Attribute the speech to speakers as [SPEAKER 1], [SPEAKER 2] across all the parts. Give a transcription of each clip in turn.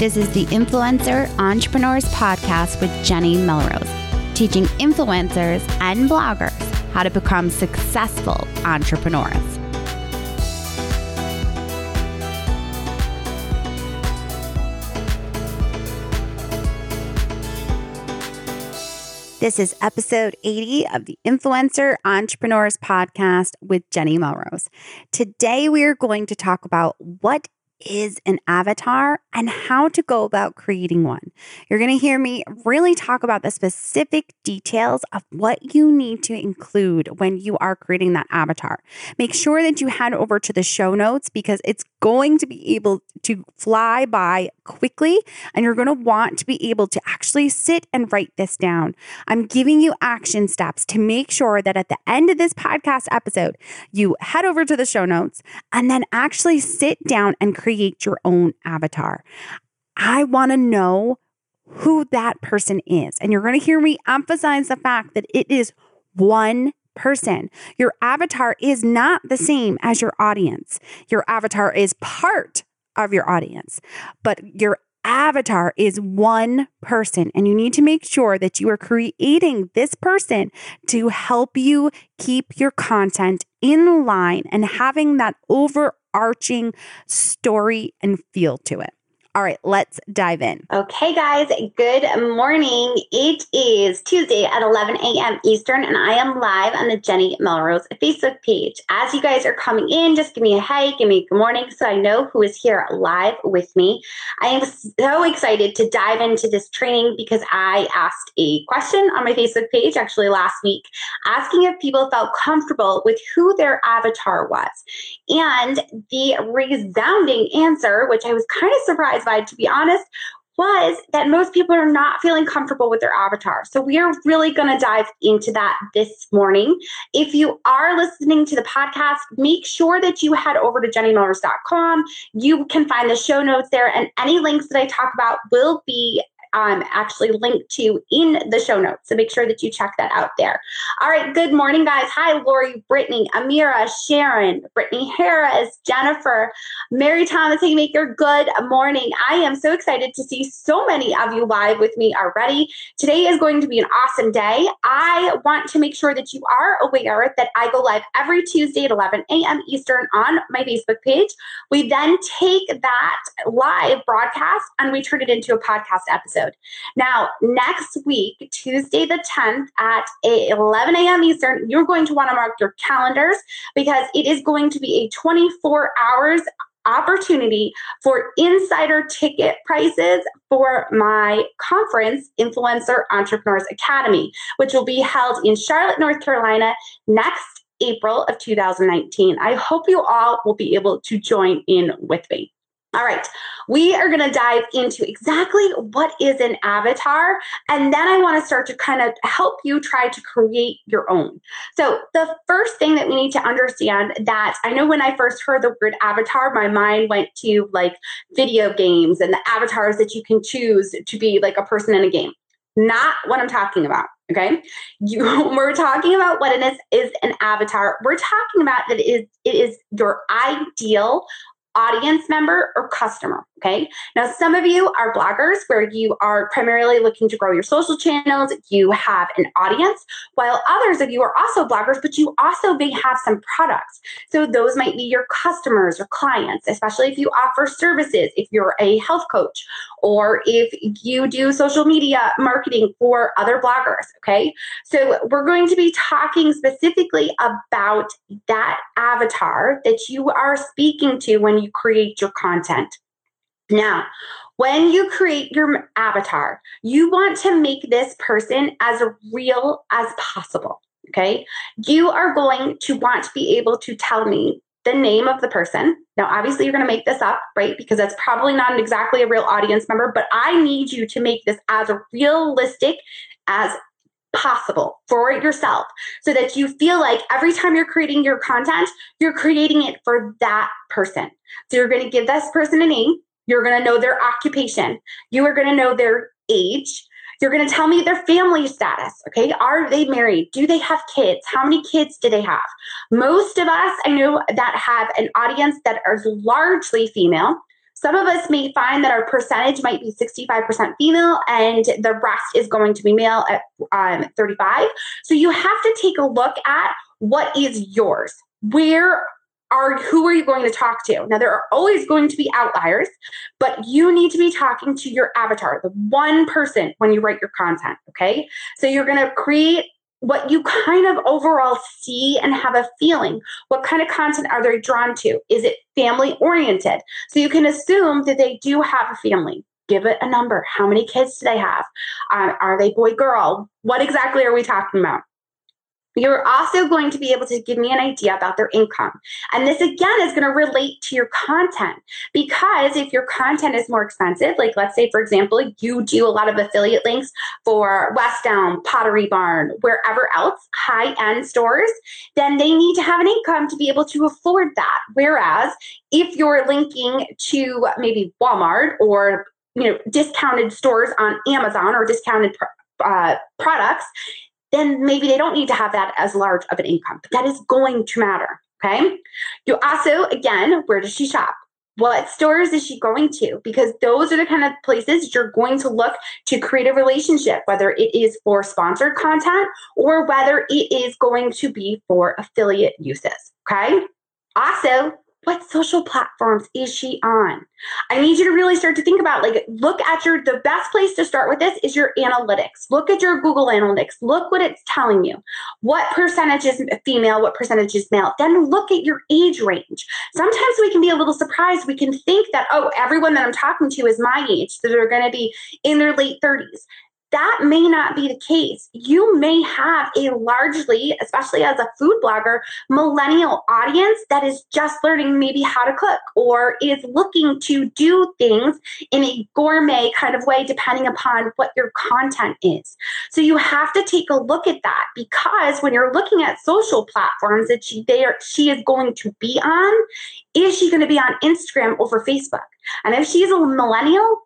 [SPEAKER 1] This is the Influencer Entrepreneurs Podcast with Jenny Melrose, teaching influencers and bloggers how to become successful entrepreneurs. This is episode 80 of the Influencer Entrepreneurs Podcast with Jenny Melrose. Today, we are going to talk about what is an avatar and how to go about creating one. You're going to hear me really talk about the specific details of what you need to include when you are creating that avatar. Make sure that you head over to the show notes because it's going to be able to fly by quickly and you're going to want to be able to actually sit and write this down. I'm giving you action steps to make sure that at the end of this podcast episode, you head over to the show notes and then actually sit down and create create your own avatar. I want to know who that person is. And you're going to hear me emphasize the fact that it is one person. Your avatar is not the same as your audience. Your avatar is part of your audience, but your avatar is one person, and you need to make sure that you are creating this person to help you keep your content in line and having that over arching story and feel to it. All right, let's dive in.
[SPEAKER 2] Okay, guys, good morning. It is Tuesday at 11 a.m. Eastern, and I am live on the Jenny Melrose Facebook page. As you guys are coming in, just give me a hey, give me a good morning so I know who is here live with me. I am so excited to dive into this training because I asked a question on my Facebook page actually last week, asking if people felt comfortable with who their avatar was. And the resounding answer, which I was kind of surprised to be honest, was that most people are not feeling comfortable with their avatar. So we are really going to dive into that this morning. If you are listening to the podcast, make sure that you head over to jennymelrose.com. You can find the show notes there, and any links that I talk about will be um, actually linked to in the show notes. So make sure that you check that out there. All right. Good morning, guys. Hi, Lori, Brittany, Amira, Sharon, Brittany Harris, Jennifer, Mary Thomas Haymaker. Good morning. I am so excited to see so many of you live with me already. Today is going to be an awesome day. I want to make sure that you are aware that I go live every Tuesday at 11 a.m. Eastern on my Facebook page. We then take that live broadcast and we turn it into a podcast episode episode. Now, next week, Tuesday the 10th at 11 a.m. Eastern, you're going to want to mark your calendars because it is going to be a 24 hours opportunity for insider ticket prices for my conference, Influencer Entrepreneurs Academy, which will be held in Charlotte, North Carolina next April of 2019. I hope you all will be able to join in with me. All right, we are going to dive into exactly what is an avatar. And then I want to start to kind of help you try to create your own. So, the first thing that we need to understand that I know when I first heard the word avatar, my mind went to like video games and the avatars that you can choose to be like a person in a game. Not what I'm talking about. Okay. You, we're talking about what it is, is an avatar. We're talking about that it is, it is your ideal audience member or customer. Okay. Now, some of you are bloggers where you are primarily looking to grow your social channels. You have an audience, while others of you are also bloggers, but you also may have some products. So those might be your customers or clients, especially if you offer services, if you're a health coach, or if you do social media marketing for other bloggers. Okay. So we're going to be talking specifically about that avatar that you are speaking to when you create your content. Now, when you create your avatar, you want to make this person as real as possible. Okay. You are going to want to be able to tell me the name of the person. Now, obviously, you're going to make this up, right? Because that's probably not exactly a real audience member, but I need you to make this as realistic as possible for yourself so that you feel like every time you're creating your content, you're creating it for that person. So you're going to give this person a name. You're going to know their occupation. You are going to know their age. You're going to tell me their family status. Okay. Are they married? Do they have kids? How many kids do they have? Most of us, I know that have an audience that is largely female. Some of us may find that our percentage might be 65% female and the rest is going to be male at um, 35. So you have to take a look at what is yours. Where are who are you going to talk to? Now there are always going to be outliers, but you need to be talking to your avatar, the one person when you write your content, okay? So you're going to create what you kind of overall see and have a feeling. What kind of content are they drawn to? Is it family oriented? So you can assume that they do have a family. Give it a number. How many kids do they have? Uh, are they boy girl? What exactly are we talking about? You're also going to be able to give me an idea about their income. And this again is going to relate to your content because if your content is more expensive, like let's say, for example, you do a lot of affiliate links for West Elm, Pottery Barn, wherever else, high end stores, then they need to have an income to be able to afford that. Whereas if you're linking to maybe Walmart or you know discounted stores on Amazon or discounted uh, products, then maybe they don't need to have that as large of an income. But that is going to matter. Okay. You also, again, where does she shop? What stores is she going to? Because those are the kind of places you're going to look to create a relationship, whether it is for sponsored content or whether it is going to be for affiliate uses. Okay. Also, what social platforms is she on? I need you to really start to think about like look at your the best place to start with this is your analytics. Look at your Google Analytics. Look what it's telling you. What percentage is female, what percentage is male? Then look at your age range. Sometimes we can be a little surprised. We can think that oh, everyone that I'm talking to is my age, that they're going to be in their late 30s that may not be the case. You may have a largely, especially as a food blogger, millennial audience that is just learning maybe how to cook or is looking to do things in a gourmet kind of way, depending upon what your content is. So you have to take a look at that because when you're looking at social platforms that she, they are, she is going to be on, is she going to be on Instagram over Facebook? And if she's a millennial,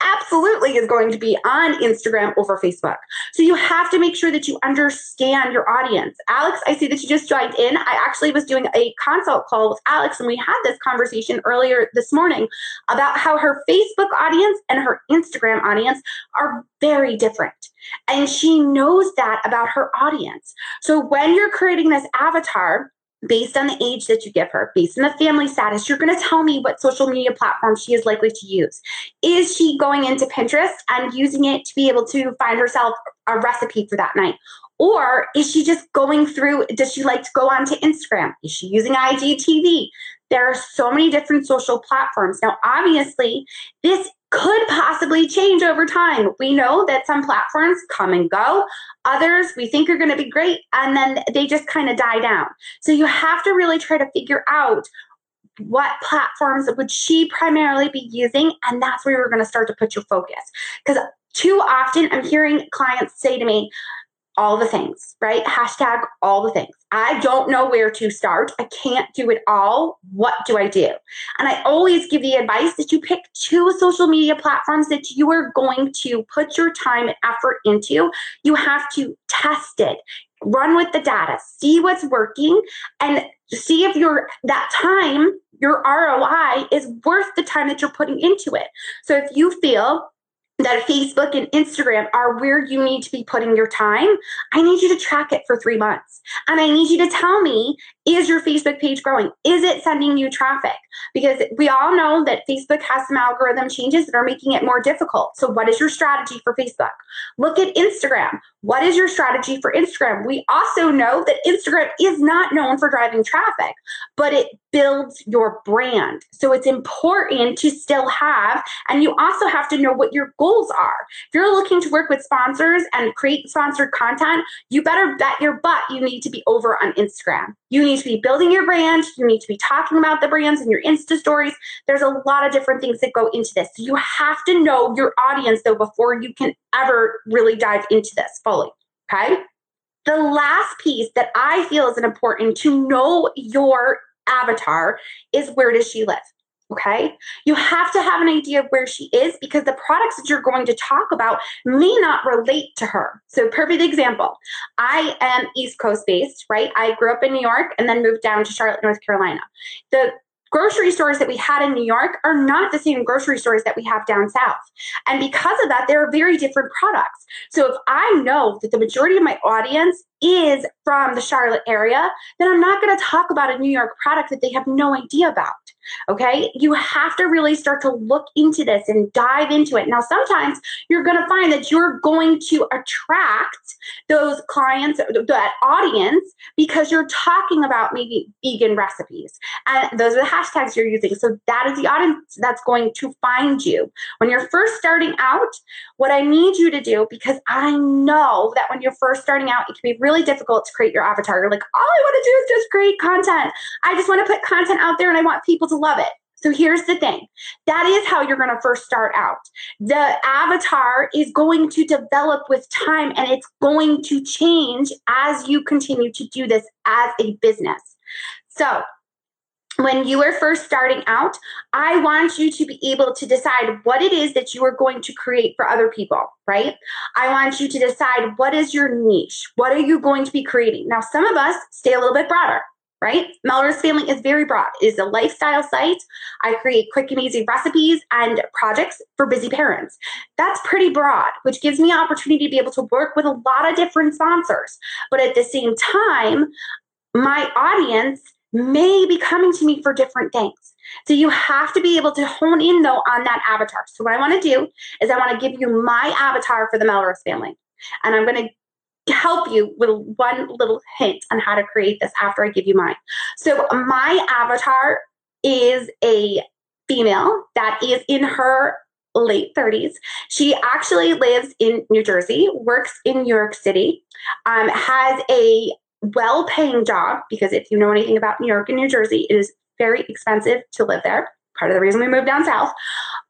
[SPEAKER 2] absolutely is going to be on Instagram over Facebook. So you have to make sure that you understand your audience. Alex, I see that you just joined in. I actually was doing a consult call with Alex and we had this conversation earlier this morning about how her Facebook audience and her Instagram audience are very different. And she knows that about her audience. So when you're creating this avatar, based on the age that you give her, based on the family status, you're going to tell me what social media platform she is likely to use. Is she going into Pinterest and using it to be able to find herself a recipe for that night? Or is she just going through? Does she like to go onto Instagram? Is she using IGTV? There are so many different social platforms. Now, obviously, this could possibly change over time. We know that some platforms come and go, others we think are going to be great, and then they just kind of die down. So you have to really try to figure out what platforms would she primarily be using, and that's where you're going to start to put your focus. Because too often I'm hearing clients say to me, all the things, right? Hashtag all the things. I don't know where to start. I can't do it all. What do I do? And I always give the advice that you pick two social media platforms that you are going to put your time and effort into. You have to test it, run with the data, see what's working, and see if your that time, your ROI is worth the time that you're putting into it. So if you feel that Facebook and Instagram are where you need to be putting your time, I need you to track it for three months. And I need you to tell me is your Facebook page growing? Is it sending you traffic? Because we all know that Facebook has some algorithm changes that are making it more difficult. So, what is your strategy for Facebook? Look at Instagram. What is your strategy for Instagram? We also know that Instagram is not known for driving traffic, but it builds your brand. So, it's important to still have, and you also have to know what your goals are. If you're looking to work with sponsors and create sponsored content, you better bet your butt you need to be over on Instagram. You need to be building your brand. You need to be talking about the brands in your Insta stories. There's a lot of different things that go into this. You have to know your audience though before you can ever really dive into this fully. Okay. The last piece that I feel is important to know your avatar is where does she live? Okay. You have to have an idea of where she is because the products that you're going to talk about may not relate to her. So, perfect example I am East Coast based, right? I grew up in New York and then moved down to Charlotte, North Carolina. The grocery stores that we had in New York are not the same grocery stores that we have down south. And because of that, they're very different products. So if I know that the majority of my audience is from the Charlotte area, then I'm not going to talk about a New York product that they have no idea about. Okay. You have to really start to look into this and dive into it. Now, sometimes you're going to find that you're going to attract those clients, that audience, because you're talking about maybe vegan recipes. And those are the hashtags you're using. So that is the audience that's going to find you. When you're first starting out, what I need you to do, because I know that when you're first starting out, it can be really difficult to create your avatar. You're like, all I want to do is just create content. I just want to put content out there and I want people to love it. So here's the thing that is how you're going to first start out. The avatar is going to develop with time and it's going to change as you continue to do this as a business. So when you are first starting out, I want you to be able to decide what it is that you are going to create for other people, right? I want you to decide what is your niche? What are you going to be creating? Now, some of us stay a little bit broader right? Melrose Family is very broad. It is a lifestyle site. I create quick and easy recipes and projects for busy parents. That's pretty broad, which gives me an opportunity to be able to work with a lot of different sponsors. But at the same time, my audience may be coming to me for different things. So you have to be able to hone in though on that avatar. So what I want to do is I want to give you my avatar for the Melrose family. And I'm going to help you with one little hint on how to create this after I give you mine. So, my avatar is a female that is in her late 30s. She actually lives in New Jersey, works in New York City, um, has a well paying job because if you know anything about New York and New Jersey, it is very expensive to live there. Part of the reason we moved down south.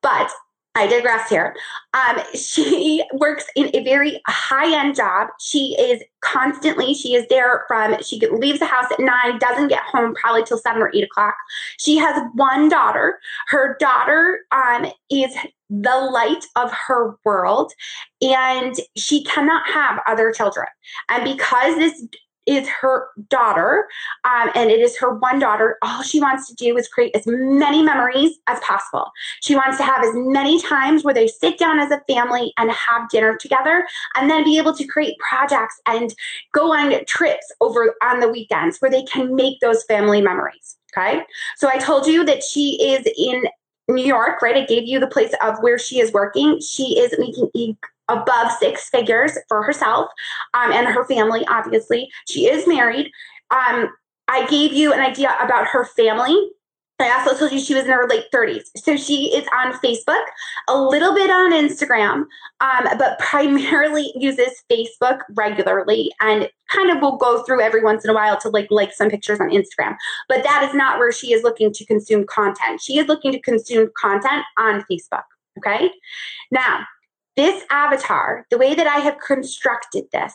[SPEAKER 2] But I digress here. Um, she works in a very high end job. She is constantly, she is there from, she leaves the house at nine, doesn't get home probably till seven or eight o'clock. She has one daughter. Her daughter um, is the light of her world and she cannot have other children. And because this is her daughter, um, and it is her one daughter. All she wants to do is create as many memories as possible. She wants to have as many times where they sit down as a family and have dinner together, and then be able to create projects and go on trips over on the weekends where they can make those family memories. Okay. So I told you that she is in New York, right? I gave you the place of where she is working. She is making above six figures for herself um, and her family, obviously. She is married. Um, I gave you an idea about her family. I also told you she was in her late 30s. So she is on Facebook, a little bit on Instagram, um, but primarily uses Facebook regularly and kind of will go through every once in a while to like like some pictures on Instagram. But that is not where she is looking to consume content. She is looking to consume content on Facebook. Okay. Now, this avatar, the way that I have constructed this,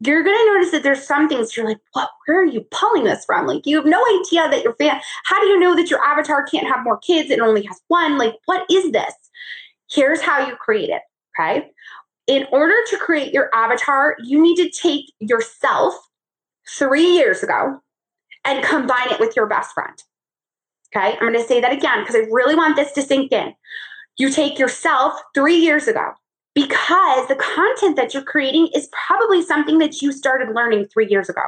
[SPEAKER 2] you're going to notice that there's some things you're like, what, where are you pulling this from? Like, you have no idea that your fan, how do you know that your avatar can't have more kids and only has one? Like, what is this? Here's how you create it. Okay. In order to create your avatar, you need to take yourself three years ago and combine it with your best friend. Okay. I'm going to say that again because I really want this to sink in. You take yourself three years ago because the content that you're creating is probably something that you started learning three years ago.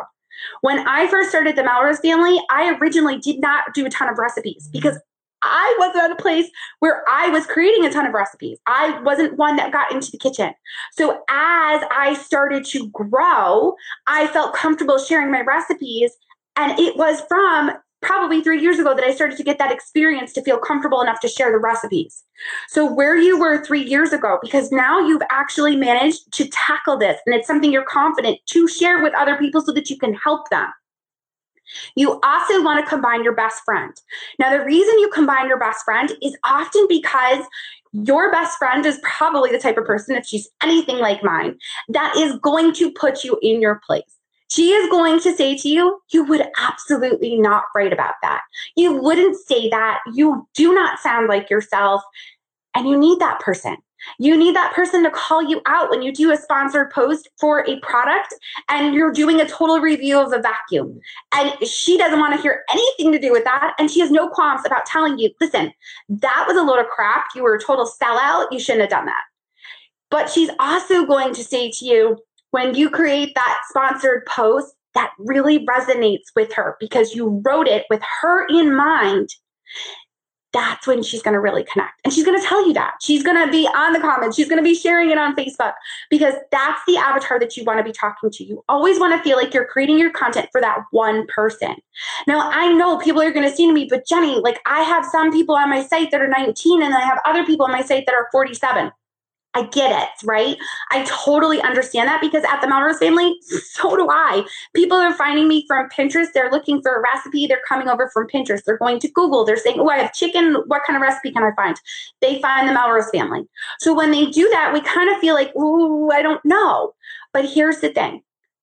[SPEAKER 2] When I first started the Melrose family, I originally did not do a ton of recipes because I wasn't at a place where I was creating a ton of recipes. I wasn't one that got into the kitchen. So as I started to grow, I felt comfortable sharing my recipes. And it was from probably three years ago that I started to get that experience to feel comfortable enough to share the recipes. So, where you were three years ago, because now you've actually managed to tackle this and it's something you're confident to share with other people so that you can help them. You also want to combine your best friend. Now, the reason you combine your best friend is often because your best friend is probably the type of person, if she's anything like mine, that is going to put you in your place. She is going to say to you, You would absolutely not write about that. You wouldn't say that. You do not sound like yourself. And you need that person. You need that person to call you out when you do a sponsored post for a product and you're doing a total review of a vacuum. And she doesn't want to hear anything to do with that. And she has no qualms about telling you, listen, that was a load of crap. You were a total sellout. You shouldn't have done that. But she's also going to say to you, when you create that sponsored post, that really resonates with her because you wrote it with her in mind that's when she's going to really connect. And she's going to tell you that. She's going to be on the comments. She's going to be sharing it on Facebook because that's the avatar that you want to be talking to. You always want to feel like you're creating your content for that one person. Now, I know people are going to see to me, but Jenny, like I have some people on my site that are 19 and I have other people on my site that are 47. I get it, right? I totally understand that because at the Melrose family, so do I. People are finding me from Pinterest. They're looking for a recipe. They're coming over from Pinterest. They're going to Google. They're saying, Oh, I have chicken. What kind of recipe can I find? They find the Melrose family. So when they do that, we kind of feel like, Ooh, I don't know. But here's the thing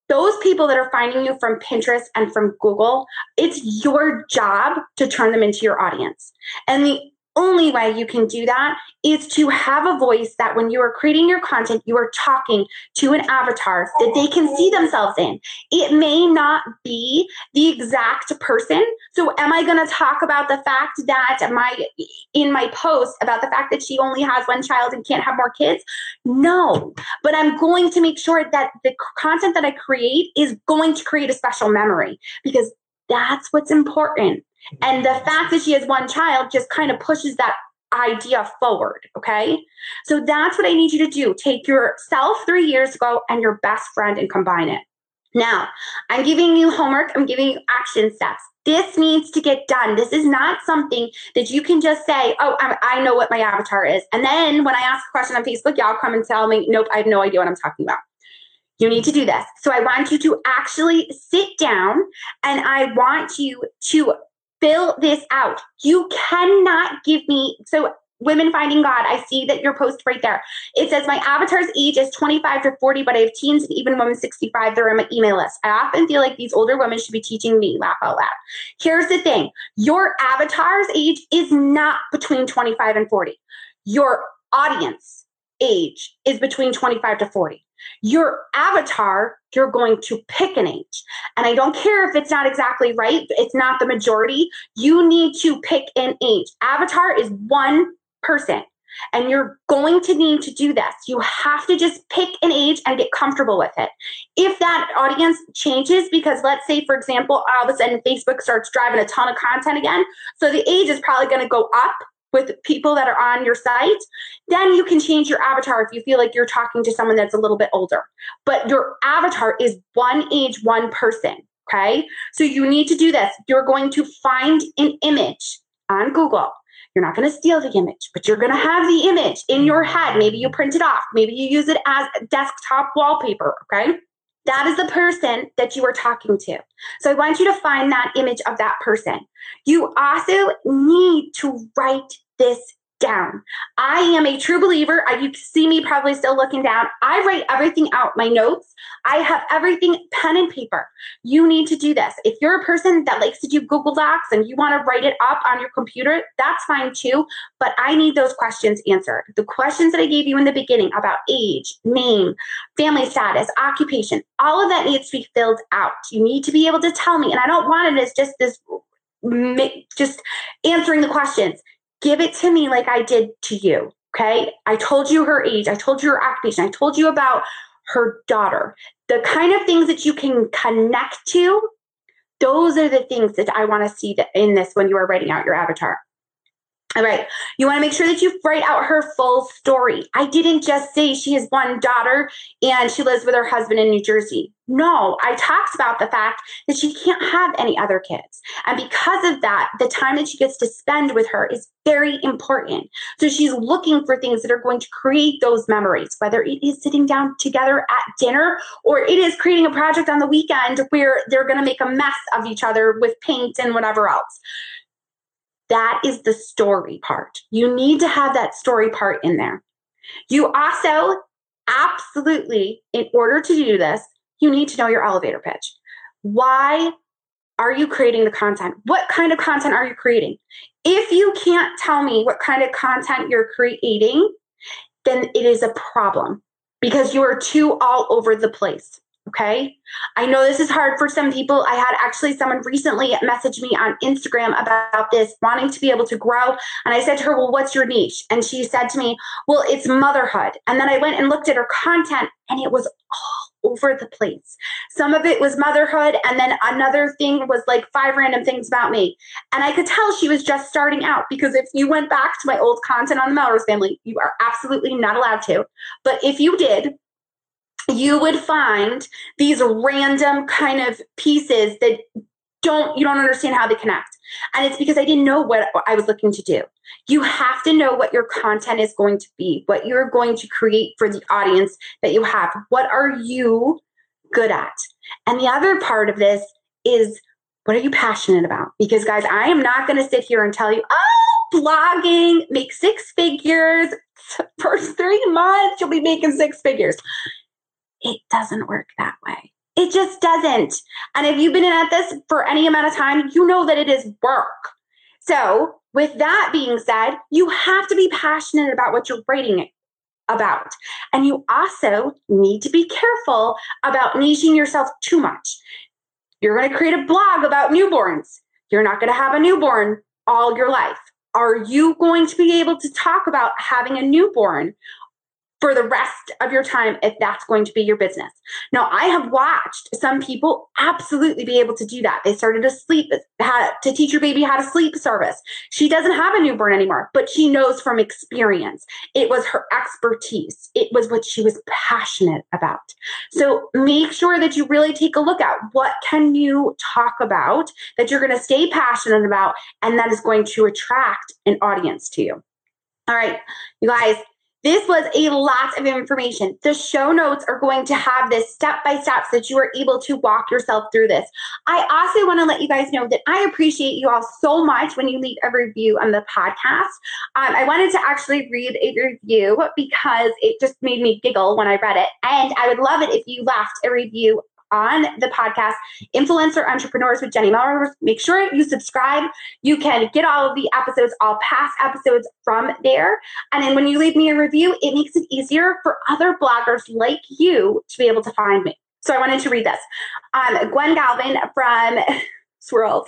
[SPEAKER 2] those people that are finding you from Pinterest and from Google, it's your job to turn them into your audience. And the only way you can do that is to have a voice that when you are creating your content, you are talking to an avatar that they can see themselves in. It may not be the exact person. So am I going to talk about the fact that my in my post about the fact that she only has one child and can't have more kids? No. But I'm going to make sure that the content that I create is going to create a special memory because that's what's important. And the fact that she has one child just kind of pushes that idea forward. Okay. So that's what I need you to do. Take yourself three years ago and your best friend and combine it. Now, I'm giving you homework, I'm giving you action steps. This needs to get done. This is not something that you can just say, oh, I, I know what my avatar is. And then when I ask a question on Facebook, y'all come and tell me, nope, I have no idea what I'm talking about. You need to do this. So I want you to actually sit down and I want you to fill this out. You cannot give me, so Women Finding God, I see that your post right there. It says my avatar's age is 25 to 40, but I have teens and even women 65 that are on my email list. I often feel like these older women should be teaching me, laugh out loud. Here's the thing your avatar's age is not between 25 and 40. Your audience age is between 25 to 40. Your avatar, you're going to pick an age. And I don't care if it's not exactly right, it's not the majority. You need to pick an age. Avatar is one person. And you're going to need to do this. You have to just pick an age and get comfortable with it. If that audience changes, because let's say, for example, all of a sudden Facebook starts driving a ton of content again, so the age is probably going to go up with people that are on your site, then you can change your avatar if you feel like you're talking to someone that's a little bit older. But your avatar is one age, one person. Okay. So you need to do this. You're going to find an image on Google. You're not going to steal the image, but you're going to have the image in your head. Maybe you print it off. Maybe you use it as desktop wallpaper. Okay. That is the person that you are talking to. So I want you to find that image of that person. You also need to write this down. I am a true believer. I, you see me probably still looking down. I write everything out, my notes. I have everything pen and paper. You need to do this. If you're a person that likes to do Google Docs and you want to write it up on your computer, that's fine too. But I need those questions answered. The questions that I gave you in the beginning about age, name, family status, occupation, all of that needs to be filled out. You need to be able to tell me. And I don't want it as just this just answering the questions give it to me like I did to you. Okay. I told you her age. I told you her occupation. I told you about her daughter. The kind of things that you can connect to, those are the things that I want to see in this when you are writing out your avatar. All right. You want to make sure that you write out her full story. I didn't just say she has one daughter and she lives with her husband in New Jersey. No, I talked about the fact that she can't have any other kids. And because of that, the time that she gets to spend with her is very important. So she's looking for things that are going to create those memories, whether it is sitting down together at dinner or it is creating a project on the weekend where they're going to make a mess of each other with paint and whatever else. That is the story part. You need to have that story part in there. You also absolutely, in order to do this, you need to know your elevator pitch. Why are you creating the content? What kind of content are you creating? If you can't tell me what kind of content you're creating, then it is a problem because you are too all over the place. Okay. I know this is hard for some people. I had actually someone recently message me on Instagram about this, wanting to be able to grow. And I said to her, Well, what's your niche? And she said to me, Well, it's motherhood. And then I went and looked at her content and it was all over the place. Some of it was motherhood. And then another thing was like five random things about me. And I could tell she was just starting out because if you went back to my old content on the Melrose family, you are absolutely not allowed to. But if you did, you would find these random kind of pieces that don't you don't understand how they connect. And it's because i didn't know what i was looking to do. You have to know what your content is going to be what you're going to create for the audience that you have. What are you good at? And the other part of this is what are you passionate about? Because guys i am not going to sit here and tell you oh blogging make six figures. First three months you'll be making six figures it doesn't work that way. It just doesn't. And if you've been at this for any amount of time, you know that it is work. So, with that being said, you have to be passionate about what you're writing about. And you also need to be careful about niching yourself too much. You're going to create a blog about newborns. You're not going to have a newborn all your life. Are you going to be able to talk about having a newborn? For the rest of your time if that's going to be your business. Now, I have watched some people absolutely be able to do that. They started to sleep, to teach your baby how to sleep service. She doesn't have a newborn anymore, but she knows from experience. It was her expertise. It was what she was passionate about. So make sure that you really take a look at what can you talk about that you're going to stay passionate about and that is going to attract an audience to you. All right, you guys, this was a lot of information. The show notes are going to have this step by step so that you are able to walk yourself through this. I also want to let you guys know that I appreciate you all so much when you leave a review on the podcast. Um, I wanted to actually read a review because it just made me giggle when I read it. And I would love it if you left a review on the podcast, Influencer Entrepreneurs with Jenny Melrose. Make sure you subscribe. You can get all of the episodes, all past episodes from there. And then when you leave me a review, it makes it easier for other bloggers like you to be able to find me. So I wanted to read this. Um, Gwen Galvin from Swirls,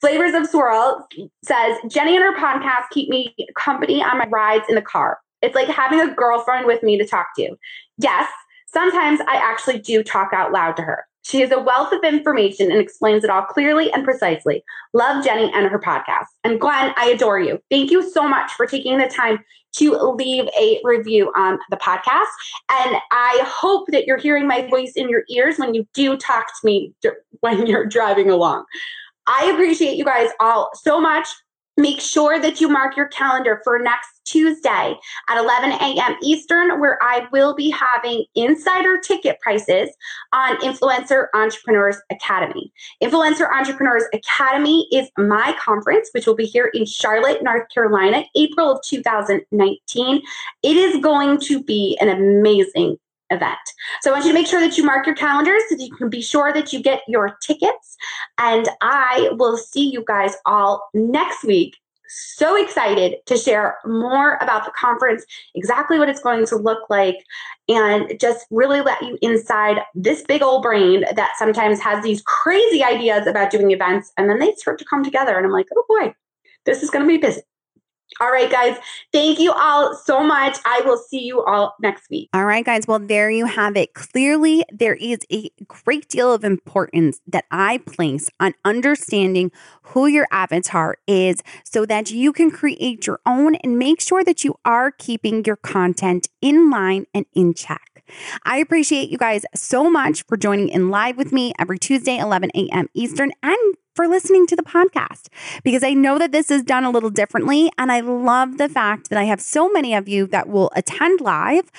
[SPEAKER 2] Flavors of Swirl says, Jenny and her podcast keep me company on my rides in the car. It's like having a girlfriend with me to talk to. Yes, Sometimes I actually do talk out loud to her. She is a wealth of information and explains it all clearly and precisely. Love Jenny and her podcast. And Glenn, I adore you. Thank you so much for taking the time to leave a review on the podcast. And I hope that you're hearing my voice in your ears when you do talk to me when you're driving along. I appreciate you guys all so much. Make sure that you mark your calendar for next Tuesday at 11 a.m. Eastern, where I will be having insider ticket prices on Influencer Entrepreneurs Academy. Influencer Entrepreneurs Academy is my conference, which will be here in Charlotte, North Carolina, April of 2019. It is going to be an amazing event. So I want you to make sure that you mark your calendars so that you can be sure that you get your tickets. And I will see you guys all next week. So excited to share more about the conference, exactly what it's going to look like, and just really let you inside this big old brain that sometimes has these crazy ideas about doing events. And then they start to come together. And I'm like, oh boy, this is going to be busy. All right, guys. Thank you all so much. I will see you all next week.
[SPEAKER 1] All right, guys. Well, there you have it. Clearly, there is a great deal of importance that I place on understanding who your avatar is so that you can create your own and make sure that you are keeping your content in line and in check. I appreciate you guys so much for joining in live with me every Tuesday, 11 a.m. Eastern, and for listening to the podcast because I know that this is done a little differently. And I love the fact that I have so many of you that will attend live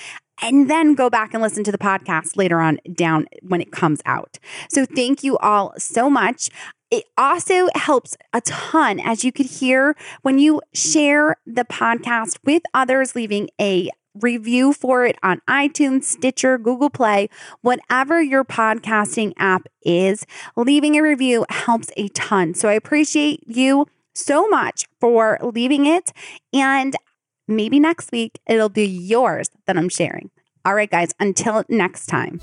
[SPEAKER 1] and then go back and listen to the podcast later on down when it comes out. So thank you all so much. It also helps a ton, as you could hear, when you share the podcast with others, leaving a review for it on iTunes, Stitcher, Google Play, whatever your podcasting app is. Leaving a review helps a ton. So I appreciate you so much for leaving it. And maybe next week it'll be yours that I'm sharing. All right, guys, until next time.